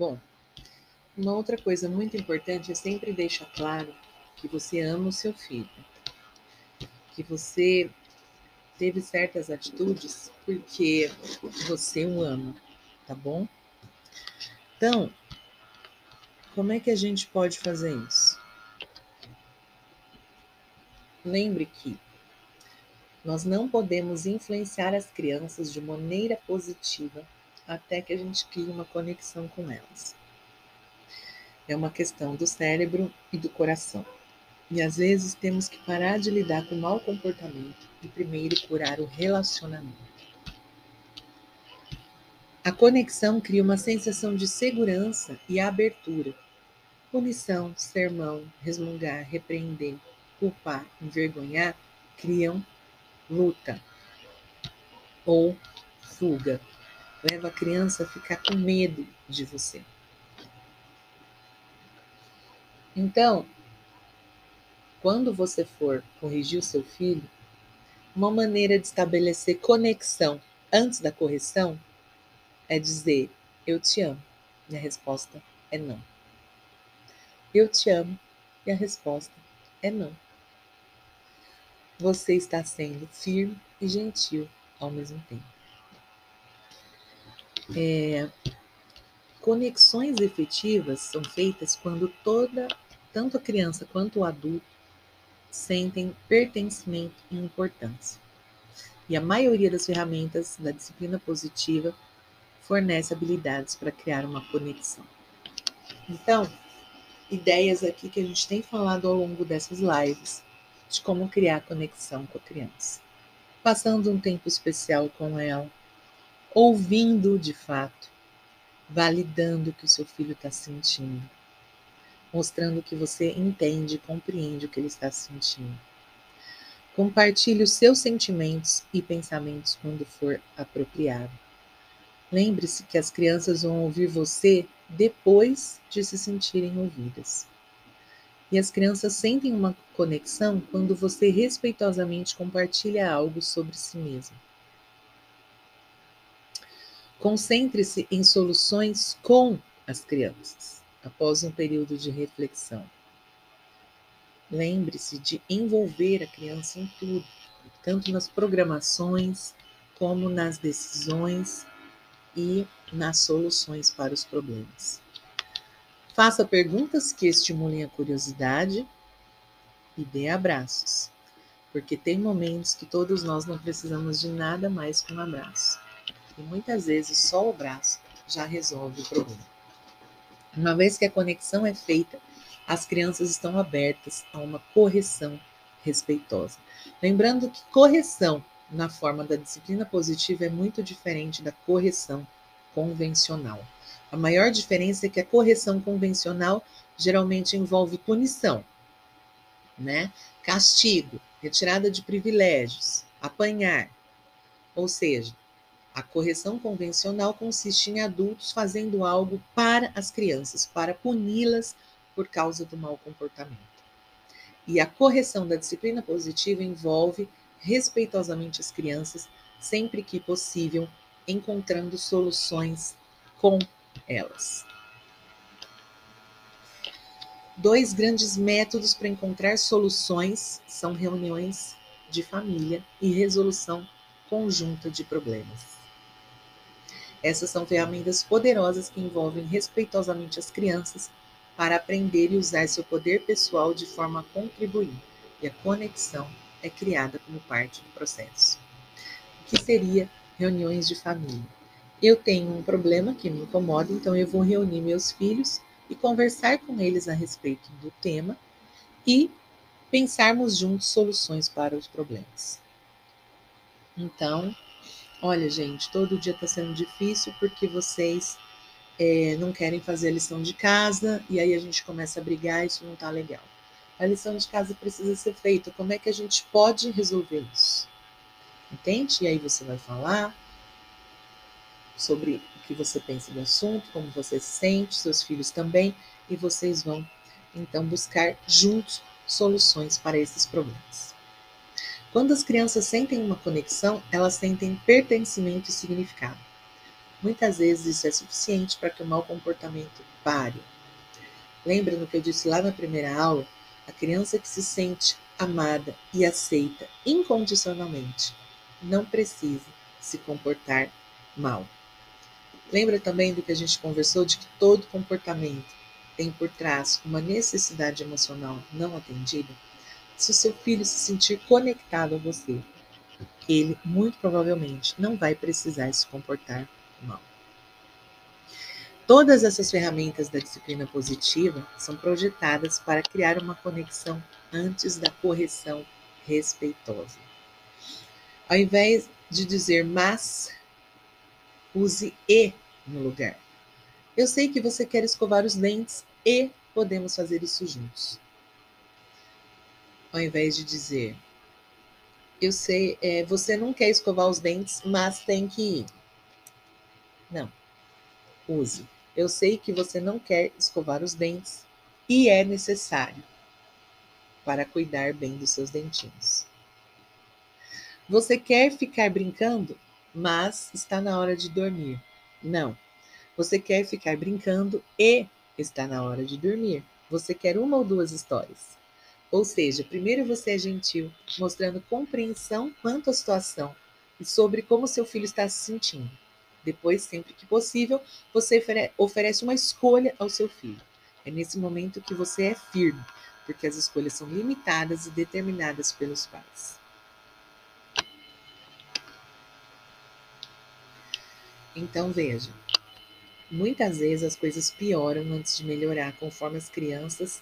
Bom, uma outra coisa muito importante é sempre deixar claro que você ama o seu filho, que você teve certas atitudes porque você o ama, tá bom? Então, como é que a gente pode fazer isso? Lembre que nós não podemos influenciar as crianças de maneira positiva até que a gente crie uma conexão com elas. É uma questão do cérebro e do coração. E às vezes temos que parar de lidar com o mau comportamento e primeiro curar o relacionamento. A conexão cria uma sensação de segurança e abertura. Punição, sermão, resmungar, repreender, culpar, envergonhar criam luta ou fuga. Leva a criança a ficar com medo de você. Então, quando você for corrigir o seu filho, uma maneira de estabelecer conexão antes da correção é dizer: Eu te amo. E a resposta é não. Eu te amo. E a resposta é não. Você está sendo firme e gentil ao mesmo tempo. É, conexões efetivas são feitas quando toda, tanto a criança quanto o adulto, sentem pertencimento e importância. E a maioria das ferramentas da disciplina positiva fornece habilidades para criar uma conexão. Então, ideias aqui que a gente tem falado ao longo dessas lives de como criar conexão com a criança. Passando um tempo especial com ela, ouvindo de fato, validando o que o seu filho está sentindo, mostrando que você entende e compreende o que ele está sentindo. Compartilhe os seus sentimentos e pensamentos quando for apropriado. Lembre-se que as crianças vão ouvir você depois de se sentirem ouvidas. E as crianças sentem uma conexão quando você respeitosamente compartilha algo sobre si mesmo. Concentre-se em soluções com as crianças, após um período de reflexão. Lembre-se de envolver a criança em tudo, tanto nas programações como nas decisões e nas soluções para os problemas. Faça perguntas que estimulem a curiosidade e dê abraços, porque tem momentos que todos nós não precisamos de nada mais que um abraço. E muitas vezes só o abraço já resolve o problema. Uma vez que a conexão é feita, as crianças estão abertas a uma correção respeitosa. Lembrando que correção na forma da disciplina positiva é muito diferente da correção convencional. A maior diferença é que a correção convencional geralmente envolve punição, né? Castigo, retirada de privilégios, apanhar. Ou seja, a correção convencional consiste em adultos fazendo algo para as crianças, para puni-las por causa do mau comportamento. E a correção da disciplina positiva envolve respeitosamente as crianças, sempre que possível, encontrando soluções com elas. Dois grandes métodos para encontrar soluções são reuniões de família e resolução conjunta de problemas. Essas são ferramentas poderosas que envolvem respeitosamente as crianças para aprender e usar seu poder pessoal de forma a contribuir, e a conexão é criada como parte do processo. O que seria reuniões de família? Eu tenho um problema que me incomoda, então eu vou reunir meus filhos e conversar com eles a respeito do tema e pensarmos juntos soluções para os problemas. Então, olha, gente, todo dia está sendo difícil porque vocês é, não querem fazer a lição de casa e aí a gente começa a brigar, isso não está legal. A lição de casa precisa ser feita. Como é que a gente pode resolver isso? Entende? E aí você vai falar sobre o que você pensa do assunto, como você se sente, seus filhos também, e vocês vão então buscar juntos soluções para esses problemas. Quando as crianças sentem uma conexão, elas sentem pertencimento e significado. Muitas vezes isso é suficiente para que o mau comportamento pare. Lembra no que eu disse lá na primeira aula? A criança que se sente amada e aceita incondicionalmente não precisa se comportar mal. Lembra também do que a gente conversou de que todo comportamento tem por trás uma necessidade emocional não atendida? Se o seu filho se sentir conectado a você, ele muito provavelmente não vai precisar se comportar mal. Todas essas ferramentas da disciplina positiva são projetadas para criar uma conexão antes da correção respeitosa. Ao invés de dizer mas, use e no lugar. Eu sei que você quer escovar os dentes e podemos fazer isso juntos. Ao invés de dizer eu sei, é, você não quer escovar os dentes, mas tem que ir. Não. Use. Eu sei que você não quer escovar os dentes e é necessário para cuidar bem dos seus dentinhos. Você quer ficar brincando, mas está na hora de dormir. Não. Você quer ficar brincando e está na hora de dormir. Você quer uma ou duas histórias. Ou seja, primeiro você é gentil, mostrando compreensão quanto à situação e sobre como seu filho está se sentindo. Depois, sempre que possível, você oferece uma escolha ao seu filho. É nesse momento que você é firme, porque as escolhas são limitadas e determinadas pelos pais. Então veja, muitas vezes as coisas pioram antes de melhorar, conforme as crianças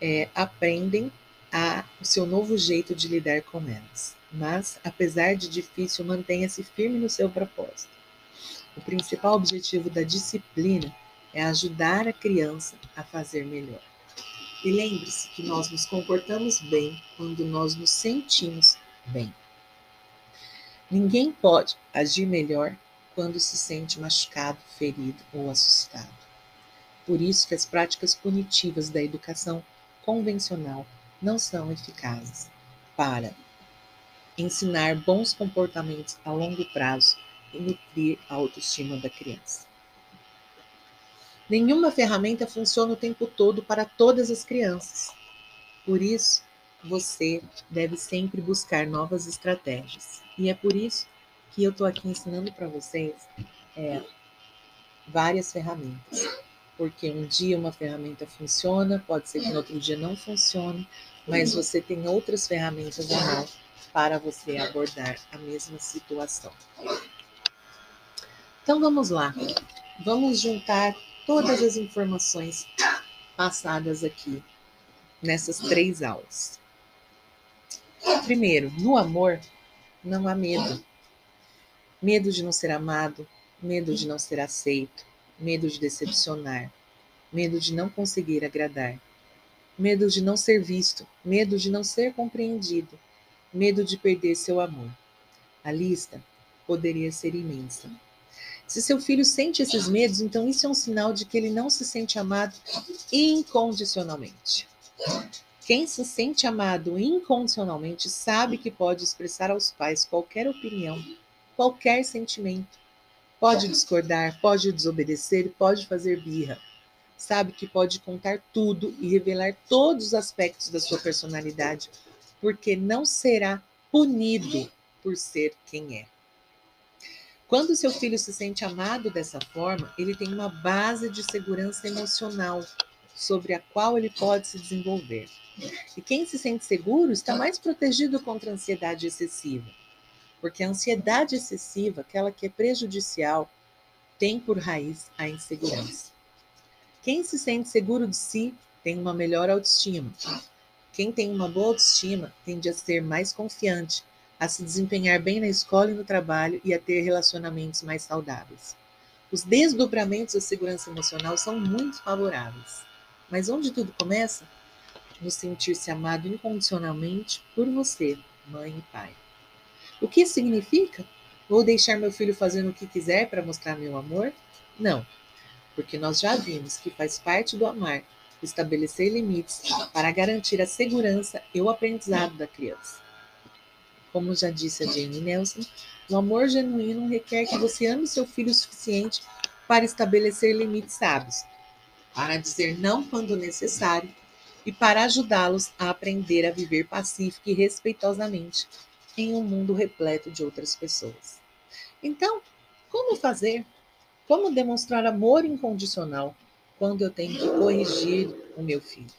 é, aprendem a, o seu novo jeito de lidar com elas. Mas, apesar de difícil, mantenha-se firme no seu propósito. O principal objetivo da disciplina é ajudar a criança a fazer melhor. E lembre-se que nós nos comportamos bem quando nós nos sentimos bem. Ninguém pode agir melhor quando se sente machucado, ferido ou assustado. Por isso que as práticas punitivas da educação convencional não são eficazes para ensinar bons comportamentos a longo prazo e nutrir a autoestima da criança. Nenhuma ferramenta funciona o tempo todo para todas as crianças. Por isso, você deve sempre buscar novas estratégias. E é por isso que eu estou aqui ensinando para vocês é, várias ferramentas porque um dia uma ferramenta funciona, pode ser que no outro dia não funcione, mas você tem outras ferramentas à mão para você abordar a mesma situação. Então vamos lá, vamos juntar todas as informações passadas aqui nessas três aulas. Primeiro, no amor não há medo. Medo de não ser amado, medo de não ser aceito, medo de decepcionar, medo de não conseguir agradar, medo de não ser visto, medo de não ser compreendido, medo de perder seu amor. A lista poderia ser imensa. Se seu filho sente esses medos, então isso é um sinal de que ele não se sente amado incondicionalmente. Quem se sente amado incondicionalmente sabe que pode expressar aos pais qualquer opinião, qualquer sentimento, Pode discordar, pode desobedecer, pode fazer birra. Sabe que pode contar tudo e revelar todos os aspectos da sua personalidade, porque não será punido por ser quem é. Quando seu filho se sente amado dessa forma, ele tem uma base de segurança emocional sobre a qual ele pode se desenvolver. E quem se sente seguro está mais protegido contra a ansiedade excessiva porque a ansiedade excessiva, aquela que é prejudicial, tem por raiz a insegurança. Quem se sente seguro de si tem uma melhor autoestima. Quem tem uma boa autoestima tende a ser mais confiante, a se desempenhar bem na escola e no trabalho e a ter relacionamentos mais saudáveis. Os desdobramentos da segurança emocional são muito favoráveis. Mas onde tudo começa? No sentir-se amado incondicionalmente por você, mãe e pai. O que significa? Vou deixar meu filho fazendo o que quiser para mostrar meu amor? Não, porque nós já vimos que faz parte do amar estabelecer limites para garantir a segurança e o aprendizado da criança. Como já disse a Jane Nelson, o amor genuíno requer que você ame seu filho o suficiente para estabelecer limites sábios, para dizer não quando necessário e para ajudá-los a aprender a viver pacífico e respeitosamente em um mundo repleto de outras pessoas. Então, como fazer? Como demonstrar amor incondicional quando eu tenho que corrigir o meu filho?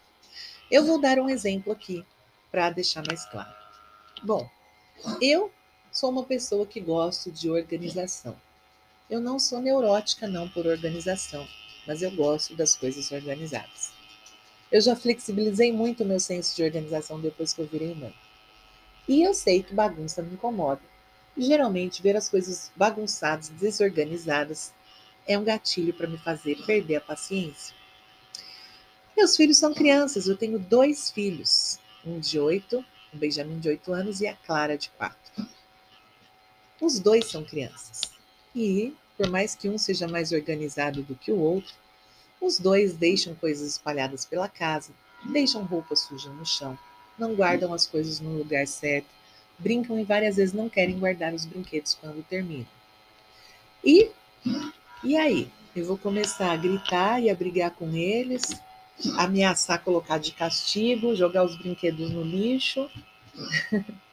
Eu vou dar um exemplo aqui para deixar mais claro. Bom, eu sou uma pessoa que gosto de organização. Eu não sou neurótica não por organização, mas eu gosto das coisas organizadas. Eu já flexibilizei muito o meu senso de organização depois que eu virei mãe. E eu sei que bagunça me incomoda. geralmente, ver as coisas bagunçadas, desorganizadas, é um gatilho para me fazer perder a paciência. Meus filhos são crianças, eu tenho dois filhos, um de oito, o Benjamin de oito anos e a Clara de quatro. Os dois são crianças. E, por mais que um seja mais organizado do que o outro, os dois deixam coisas espalhadas pela casa, deixam roupa suja no chão, não guardam as coisas no lugar certo, brincam e várias vezes não querem guardar os brinquedos quando terminam. E, e aí? Eu vou começar a gritar e a brigar com eles, ameaçar colocar de castigo, jogar os brinquedos no lixo.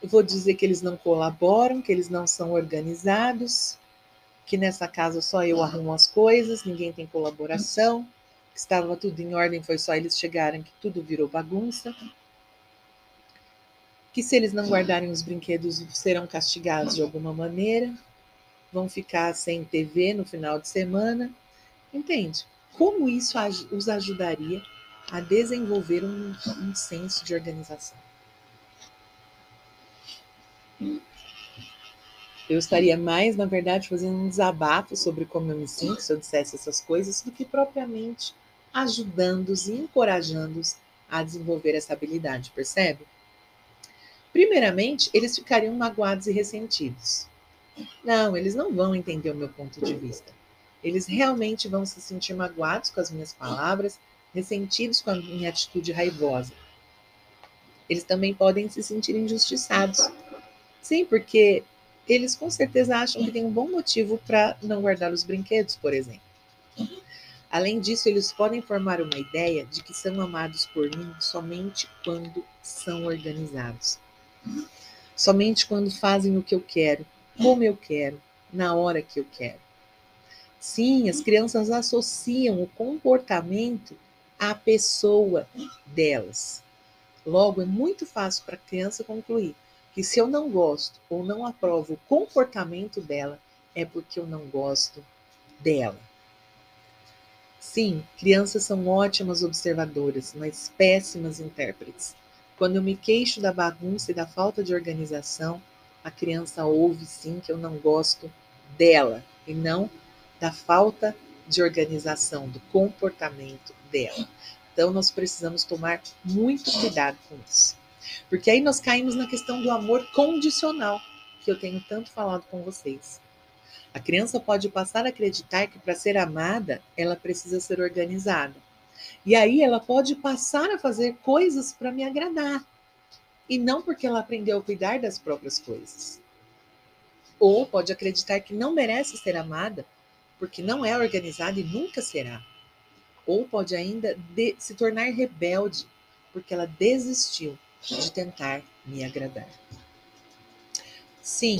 Eu vou dizer que eles não colaboram, que eles não são organizados, que nessa casa só eu arrumo as coisas, ninguém tem colaboração, que estava tudo em ordem, foi só eles chegarem que tudo virou bagunça. Que se eles não guardarem os brinquedos serão castigados de alguma maneira, vão ficar sem TV no final de semana. Entende? Como isso os ajudaria a desenvolver um, um senso de organização? Eu estaria mais, na verdade, fazendo um desabafo sobre como eu me sinto se eu dissesse essas coisas, do que propriamente ajudando-os e encorajando-os a desenvolver essa habilidade, percebe? Primeiramente, eles ficariam magoados e ressentidos. Não, eles não vão entender o meu ponto de vista. Eles realmente vão se sentir magoados com as minhas palavras, ressentidos com a minha atitude raivosa. Eles também podem se sentir injustiçados Sim, porque eles com certeza acham que tem um bom motivo para não guardar os brinquedos, por exemplo. Além disso, eles podem formar uma ideia de que são amados por mim somente quando são organizados. Somente quando fazem o que eu quero, como eu quero, na hora que eu quero. Sim, as crianças associam o comportamento à pessoa delas. Logo, é muito fácil para a criança concluir que se eu não gosto ou não aprovo o comportamento dela, é porque eu não gosto dela. Sim, crianças são ótimas observadoras, mas péssimas intérpretes. Quando eu me queixo da bagunça e da falta de organização, a criança ouve sim que eu não gosto dela e não da falta de organização, do comportamento dela. Então, nós precisamos tomar muito cuidado com isso. Porque aí nós caímos na questão do amor condicional, que eu tenho tanto falado com vocês. A criança pode passar a acreditar que para ser amada, ela precisa ser organizada. E aí ela pode passar a fazer coisas para me agradar. E não porque ela aprendeu a cuidar das próprias coisas. Ou pode acreditar que não merece ser amada porque não é organizada e nunca será. Ou pode ainda se tornar rebelde porque ela desistiu de tentar me agradar. Sim,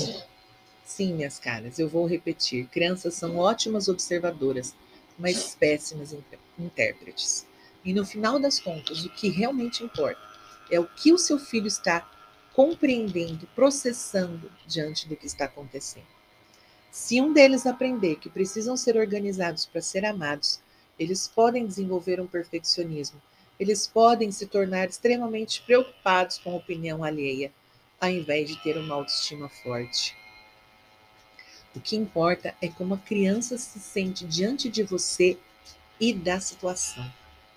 sim, minhas caras, eu vou repetir. Crianças são ótimas observadoras, mas péssimas intérpretes. E no final das contas, o que realmente importa é o que o seu filho está compreendendo, processando diante do que está acontecendo. Se um deles aprender que precisam ser organizados para ser amados, eles podem desenvolver um perfeccionismo eles podem se tornar extremamente preocupados com a opinião alheia, ao invés de ter uma autoestima forte. O que importa é como a criança se sente diante de você e da situação.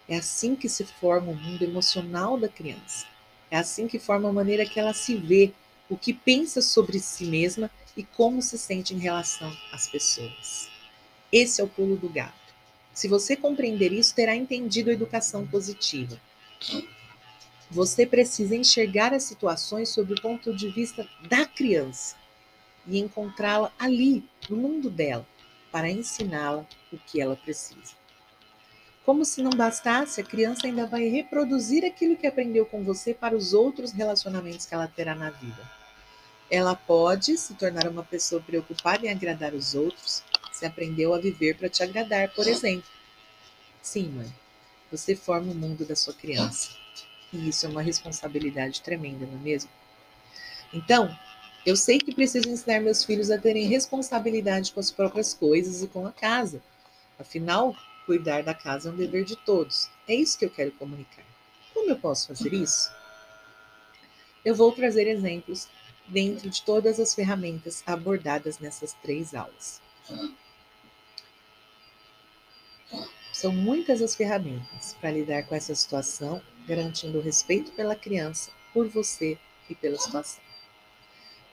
É assim que se forma o mundo emocional da criança. É assim que forma a maneira que ela se vê, o que pensa sobre si mesma e como se sente em relação às pessoas. Esse é o pulo do gato. Se você compreender isso, terá entendido a educação positiva. Você precisa enxergar as situações sob o ponto de vista da criança e encontrá-la ali, no mundo dela, para ensiná-la o que ela precisa. Como se não bastasse, a criança ainda vai reproduzir aquilo que aprendeu com você para os outros relacionamentos que ela terá na vida. Ela pode se tornar uma pessoa preocupada em agradar os outros, se aprendeu a viver para te agradar, por exemplo. Sim, mãe, você forma o mundo da sua criança. E isso é uma responsabilidade tremenda, não é mesmo? Então, eu sei que preciso ensinar meus filhos a terem responsabilidade com as próprias coisas e com a casa. Afinal, cuidar da casa é um dever de todos. É isso que eu quero comunicar. Como eu posso fazer isso? Eu vou trazer exemplos dentro de todas as ferramentas abordadas nessas três aulas. São muitas as ferramentas para lidar com essa situação, garantindo o respeito pela criança, por você e pela situação.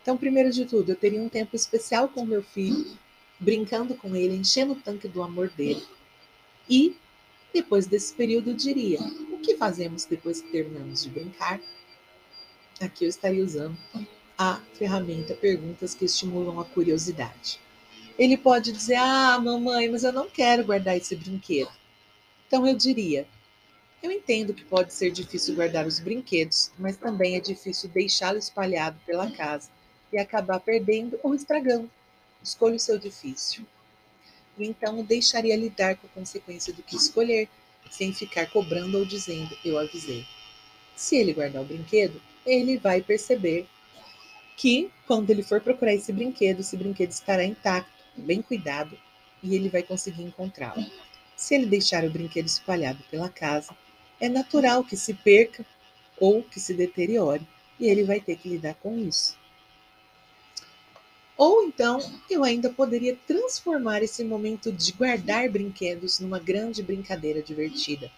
Então, primeiro de tudo, eu teria um tempo especial com meu filho, brincando com ele, enchendo o tanque do amor dele. E, depois desse período, eu diria: o que fazemos depois que terminamos de brincar? Aqui eu estaria usando a ferramenta Perguntas que estimulam a curiosidade. Ele pode dizer: Ah, mamãe, mas eu não quero guardar esse brinquedo. Então eu diria: Eu entendo que pode ser difícil guardar os brinquedos, mas também é difícil deixá-lo espalhado pela casa e acabar perdendo ou estragando. Escolha o seu difícil. E então deixaria lidar com a consequência do que escolher, sem ficar cobrando ou dizendo: Eu avisei. Se ele guardar o brinquedo, ele vai perceber que quando ele for procurar esse brinquedo, esse brinquedo estará intacto bem cuidado e ele vai conseguir encontrá-lo. Se ele deixar o brinquedo espalhado pela casa, é natural que se perca ou que se deteriore e ele vai ter que lidar com isso. Ou então, eu ainda poderia transformar esse momento de guardar brinquedos numa grande brincadeira divertida.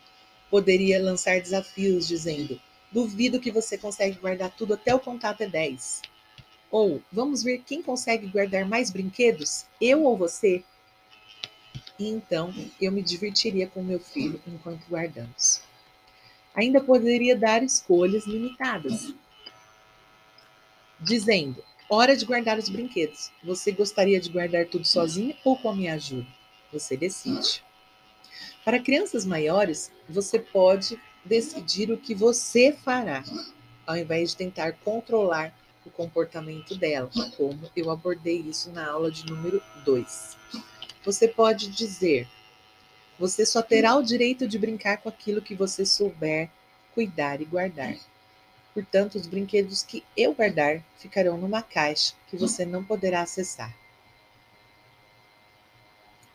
Poderia lançar desafios dizendo: duvido que você consegue guardar tudo até o contato é 10. Ou vamos ver quem consegue guardar mais brinquedos, eu ou você? E então eu me divertiria com meu filho enquanto guardamos. Ainda poderia dar escolhas limitadas, dizendo: hora de guardar os brinquedos. Você gostaria de guardar tudo sozinho ou com a minha ajuda? Você decide. Para crianças maiores, você pode decidir o que você fará, ao invés de tentar controlar o comportamento dela, como eu abordei isso na aula de número 2. Você pode dizer: você só terá o direito de brincar com aquilo que você souber cuidar e guardar. Portanto, os brinquedos que eu guardar ficarão numa caixa que você não poderá acessar.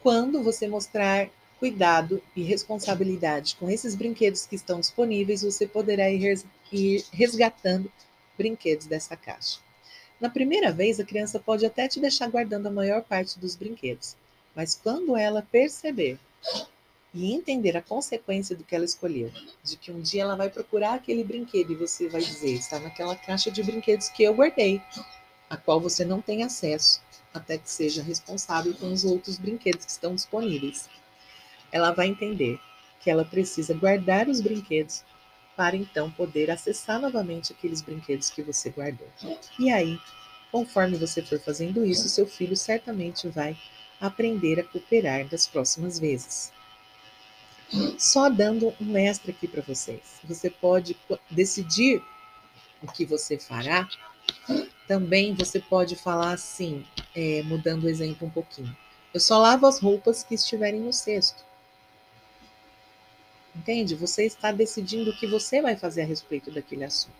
Quando você mostrar cuidado e responsabilidade com esses brinquedos que estão disponíveis, você poderá ir resgatando brinquedos dessa caixa. Na primeira vez, a criança pode até te deixar guardando a maior parte dos brinquedos, mas quando ela perceber e entender a consequência do que ela escolheu, de que um dia ela vai procurar aquele brinquedo e você vai dizer: está naquela caixa de brinquedos que eu guardei, a qual você não tem acesso, até que seja responsável com os outros brinquedos que estão disponíveis. Ela vai entender que ela precisa guardar os brinquedos para então poder acessar novamente aqueles brinquedos que você guardou. E aí, conforme você for fazendo isso, seu filho certamente vai aprender a cooperar das próximas vezes. Só dando um extra aqui para vocês. Você pode decidir o que você fará. Também você pode falar assim, é, mudando o exemplo um pouquinho. Eu só lavo as roupas que estiverem no cesto. Entende? Você está decidindo o que você vai fazer a respeito daquele assunto.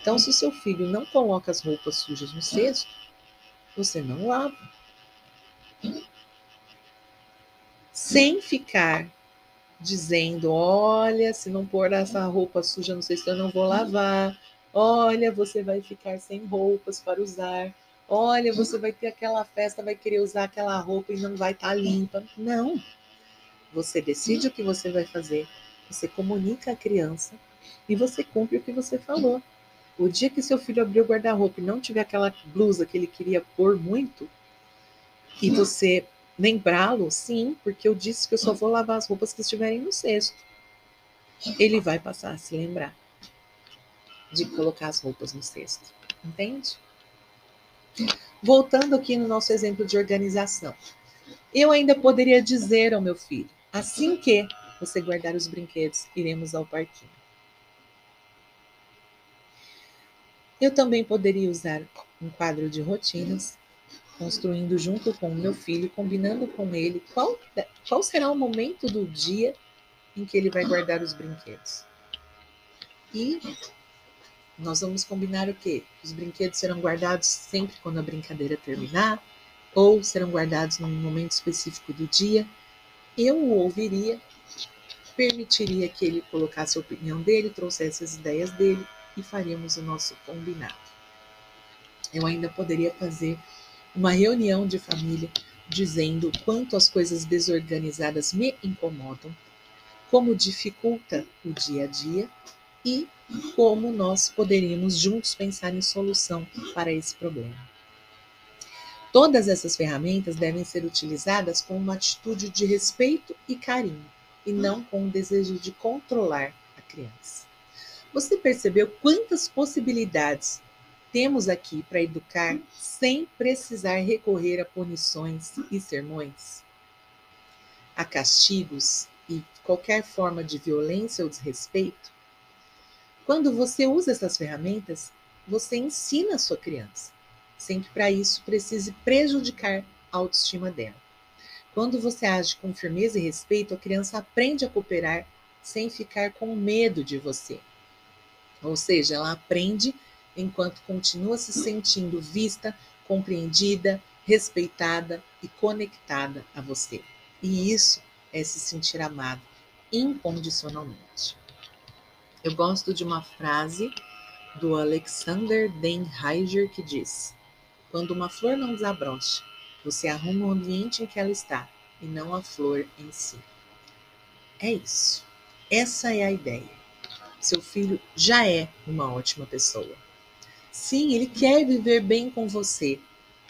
Então, se o seu filho não coloca as roupas sujas no cesto, você não lava. Sem ficar dizendo: olha, se não pôr essa roupa suja no cesto, eu não vou lavar. Olha, você vai ficar sem roupas para usar. Olha, você vai ter aquela festa, vai querer usar aquela roupa e não vai estar tá limpa. Não. Você decide o que você vai fazer, você comunica à criança e você cumpre o que você falou. O dia que seu filho abrir o guarda-roupa e não tiver aquela blusa que ele queria pôr muito, e você lembrá-lo, sim, porque eu disse que eu só vou lavar as roupas que estiverem no cesto. Ele vai passar a se lembrar. de colocar as roupas no cesto. Entende? Voltando aqui no nosso exemplo de organização. Eu ainda poderia dizer ao meu filho: assim que você guardar os brinquedos, iremos ao parquinho. Eu também poderia usar um quadro de rotinas, construindo junto com o meu filho, combinando com ele qual, qual será o momento do dia em que ele vai guardar os brinquedos. E nós vamos combinar o quê? Os brinquedos serão guardados sempre quando a brincadeira terminar, ou serão guardados num momento específico do dia. Eu o ouviria, permitiria que ele colocasse a opinião dele, trouxesse as ideias dele e faríamos o nosso combinado. Eu ainda poderia fazer uma reunião de família dizendo quanto as coisas desorganizadas me incomodam, como dificulta o dia a dia e como nós poderíamos juntos pensar em solução para esse problema. Todas essas ferramentas devem ser utilizadas com uma atitude de respeito e carinho, e não com o desejo de controlar a criança. Você percebeu quantas possibilidades temos aqui para educar sem precisar recorrer a punições e sermões? A castigos e qualquer forma de violência ou desrespeito? Quando você usa essas ferramentas, você ensina a sua criança, sem que para isso precise prejudicar a autoestima dela. Quando você age com firmeza e respeito, a criança aprende a cooperar sem ficar com medo de você. Ou seja, ela aprende enquanto continua se sentindo vista, compreendida, respeitada e conectada a você. E isso é se sentir amado incondicionalmente. Eu gosto de uma frase do Alexander Den Heiger que diz: Quando uma flor não desabrocha, você arruma o ambiente em que ela está e não a flor em si. É isso. Essa é a ideia. Seu filho já é uma ótima pessoa. Sim, ele quer viver bem com você.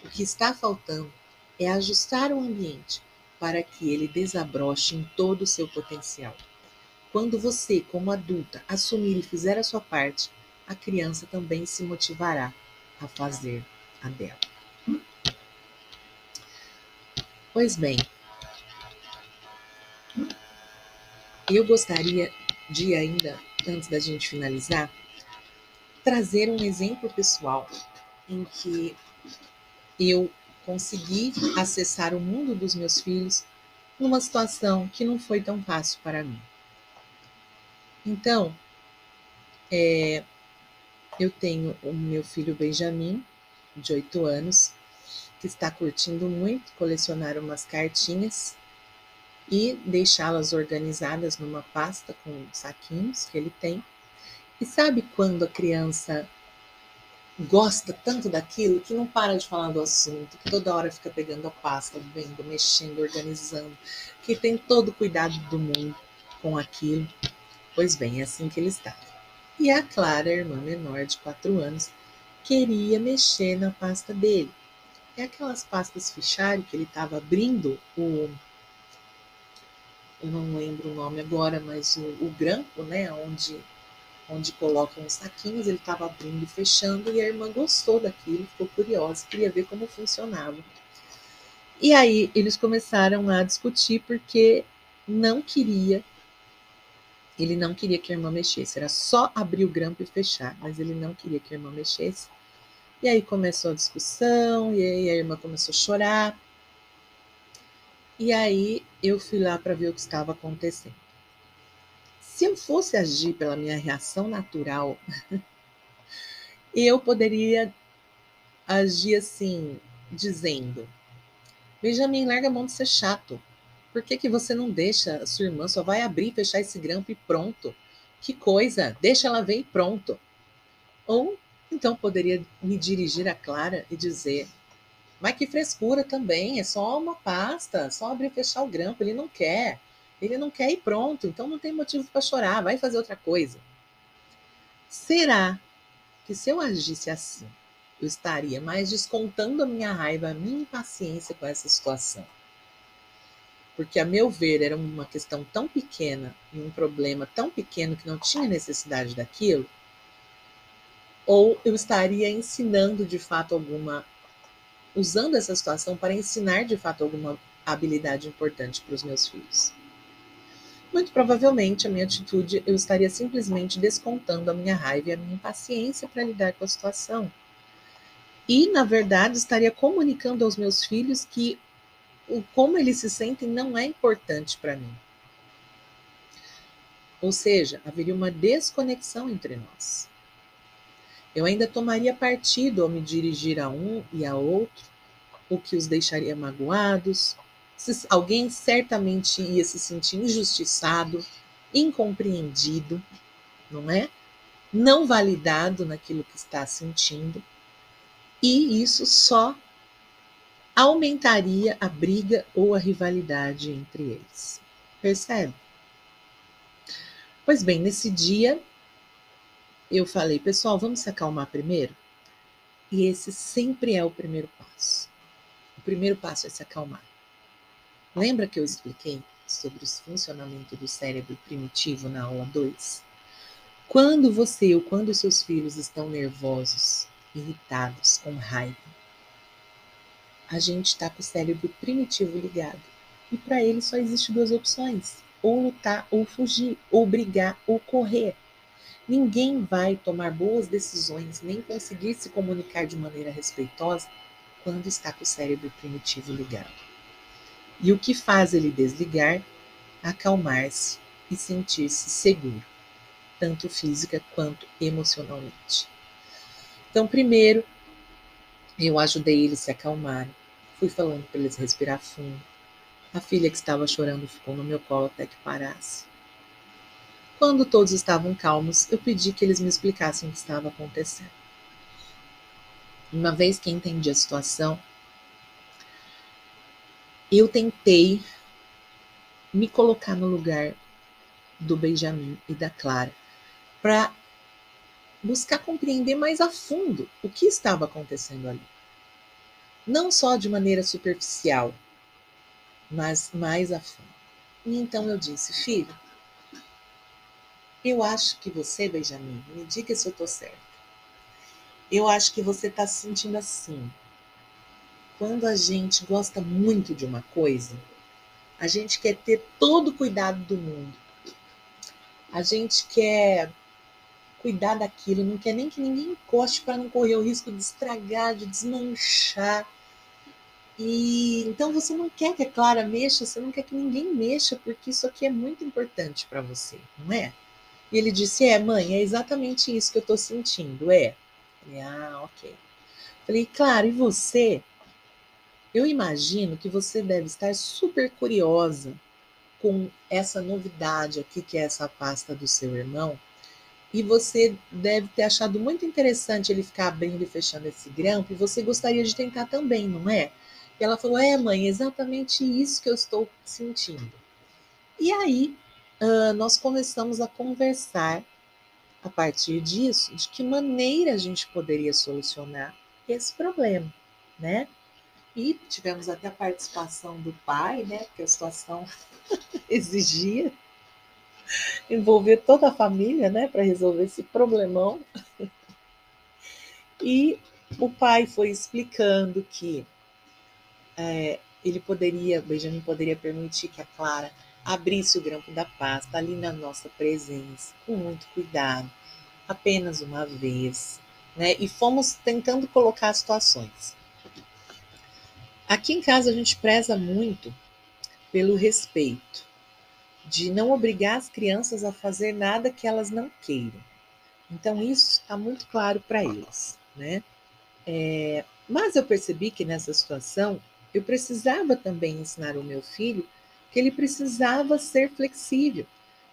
O que está faltando é ajustar o ambiente para que ele desabroche em todo o seu potencial. Quando você, como adulta, assumir e fizer a sua parte, a criança também se motivará a fazer a dela. Pois bem, eu gostaria de ainda, antes da gente finalizar, trazer um exemplo pessoal em que eu consegui acessar o mundo dos meus filhos numa situação que não foi tão fácil para mim. Então, é, eu tenho o meu filho Benjamin, de 8 anos, que está curtindo muito colecionar umas cartinhas e deixá-las organizadas numa pasta com saquinhos que ele tem. E sabe quando a criança gosta tanto daquilo que não para de falar do assunto, que toda hora fica pegando a pasta, vendo, mexendo, organizando, que tem todo o cuidado do mundo com aquilo. Pois bem, é assim que ele estava. E a Clara, a irmã menor de 4 anos, queria mexer na pasta dele. É aquelas pastas fichário que ele estava abrindo o. Eu não lembro o nome agora, mas o, o grampo, né? Onde, onde colocam os saquinhos, ele estava abrindo e fechando, e a irmã gostou daquilo, ficou curiosa, queria ver como funcionava. E aí eles começaram a discutir porque não queria ele não queria que a irmã mexesse, era só abrir o grampo e fechar, mas ele não queria que a irmã mexesse. E aí começou a discussão, e aí a irmã começou a chorar. E aí eu fui lá para ver o que estava acontecendo. Se eu fosse agir pela minha reação natural, eu poderia agir assim, dizendo: Benjamin, larga a mão de ser chato. Por que, que você não deixa sua irmã? Só vai abrir, fechar esse grampo e pronto. Que coisa! Deixa ela ver e pronto. Ou então poderia me dirigir a Clara e dizer: Mas que frescura também, é só uma pasta, só abrir e fechar o grampo. Ele não quer. Ele não quer e pronto. Então não tem motivo para chorar, vai fazer outra coisa. Será que se eu agisse assim, eu estaria mais descontando a minha raiva, a minha impaciência com essa situação? porque, a meu ver, era uma questão tão pequena e um problema tão pequeno que não tinha necessidade daquilo, ou eu estaria ensinando de fato alguma, usando essa situação para ensinar de fato alguma habilidade importante para os meus filhos. Muito provavelmente a minha atitude eu estaria simplesmente descontando a minha raiva e a minha impaciência para lidar com a situação. E, na verdade, estaria comunicando aos meus filhos que o como eles se sentem não é importante para mim. Ou seja, haveria uma desconexão entre nós. Eu ainda tomaria partido ao me dirigir a um e a outro, o que os deixaria magoados. Alguém certamente ia se sentir injustiçado, incompreendido, não é? Não validado naquilo que está sentindo. E isso só aumentaria a briga ou a rivalidade entre eles. Percebe? Pois bem, nesse dia eu falei, pessoal, vamos se acalmar primeiro? E esse sempre é o primeiro passo. O primeiro passo é se acalmar. Lembra que eu expliquei sobre o funcionamento do cérebro primitivo na aula 2? Quando você ou quando seus filhos estão nervosos, irritados, com raiva, a gente está com o cérebro primitivo ligado. E para ele só existe duas opções: ou lutar, ou fugir, ou brigar, ou correr. Ninguém vai tomar boas decisões nem conseguir se comunicar de maneira respeitosa quando está com o cérebro primitivo ligado. E o que faz ele desligar? Acalmar-se e sentir-se seguro, tanto física quanto emocionalmente. Então, primeiro, eu ajudei eles a se acalmarem. Fui falando para eles respirar fundo. A filha que estava chorando ficou no meu colo até que parasse. Quando todos estavam calmos, eu pedi que eles me explicassem o que estava acontecendo. Uma vez que entendi a situação, eu tentei me colocar no lugar do Benjamin e da Clara para buscar compreender mais a fundo o que estava acontecendo ali. Não só de maneira superficial, mas mais a fundo. E então eu disse, filho, eu acho que você, Benjamin, me diga se eu estou certo. Eu acho que você está se sentindo assim. Quando a gente gosta muito de uma coisa, a gente quer ter todo o cuidado do mundo. A gente quer cuidar daquilo, não quer nem que ninguém encoste para não correr o risco de estragar, de desmanchar. E então você não quer que a Clara mexa, você não quer que ninguém mexa, porque isso aqui é muito importante para você, não é? E ele disse: É, mãe, é exatamente isso que eu estou sentindo. É. Falei, ah, ok. Falei, claro, e você? Eu imagino que você deve estar super curiosa com essa novidade aqui, que é essa pasta do seu irmão. E você deve ter achado muito interessante ele ficar abrindo e fechando esse grampo, e você gostaria de tentar também, não é? E ela falou: É, mãe, exatamente isso que eu estou sentindo. E aí uh, nós começamos a conversar a partir disso de que maneira a gente poderia solucionar esse problema, né? E tivemos até a participação do pai, né? Porque a situação exigia envolver toda a família, né, para resolver esse problemão. E o pai foi explicando que é, ele poderia, Benjamin poderia permitir que a Clara abrisse o grampo da pasta ali na nossa presença, com muito cuidado, apenas uma vez, né? E fomos tentando colocar situações. Aqui em casa a gente preza muito pelo respeito, de não obrigar as crianças a fazer nada que elas não queiram. Então isso está muito claro para eles, né? É, mas eu percebi que nessa situação eu precisava também ensinar o meu filho que ele precisava ser flexível,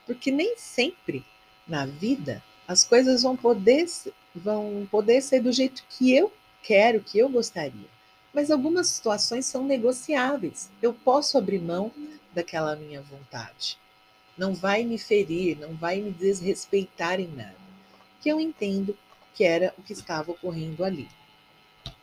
porque nem sempre na vida as coisas vão poder, vão poder ser do jeito que eu quero, que eu gostaria. Mas algumas situações são negociáveis. Eu posso abrir mão daquela minha vontade. Não vai me ferir, não vai me desrespeitar em nada. Que eu entendo que era o que estava ocorrendo ali.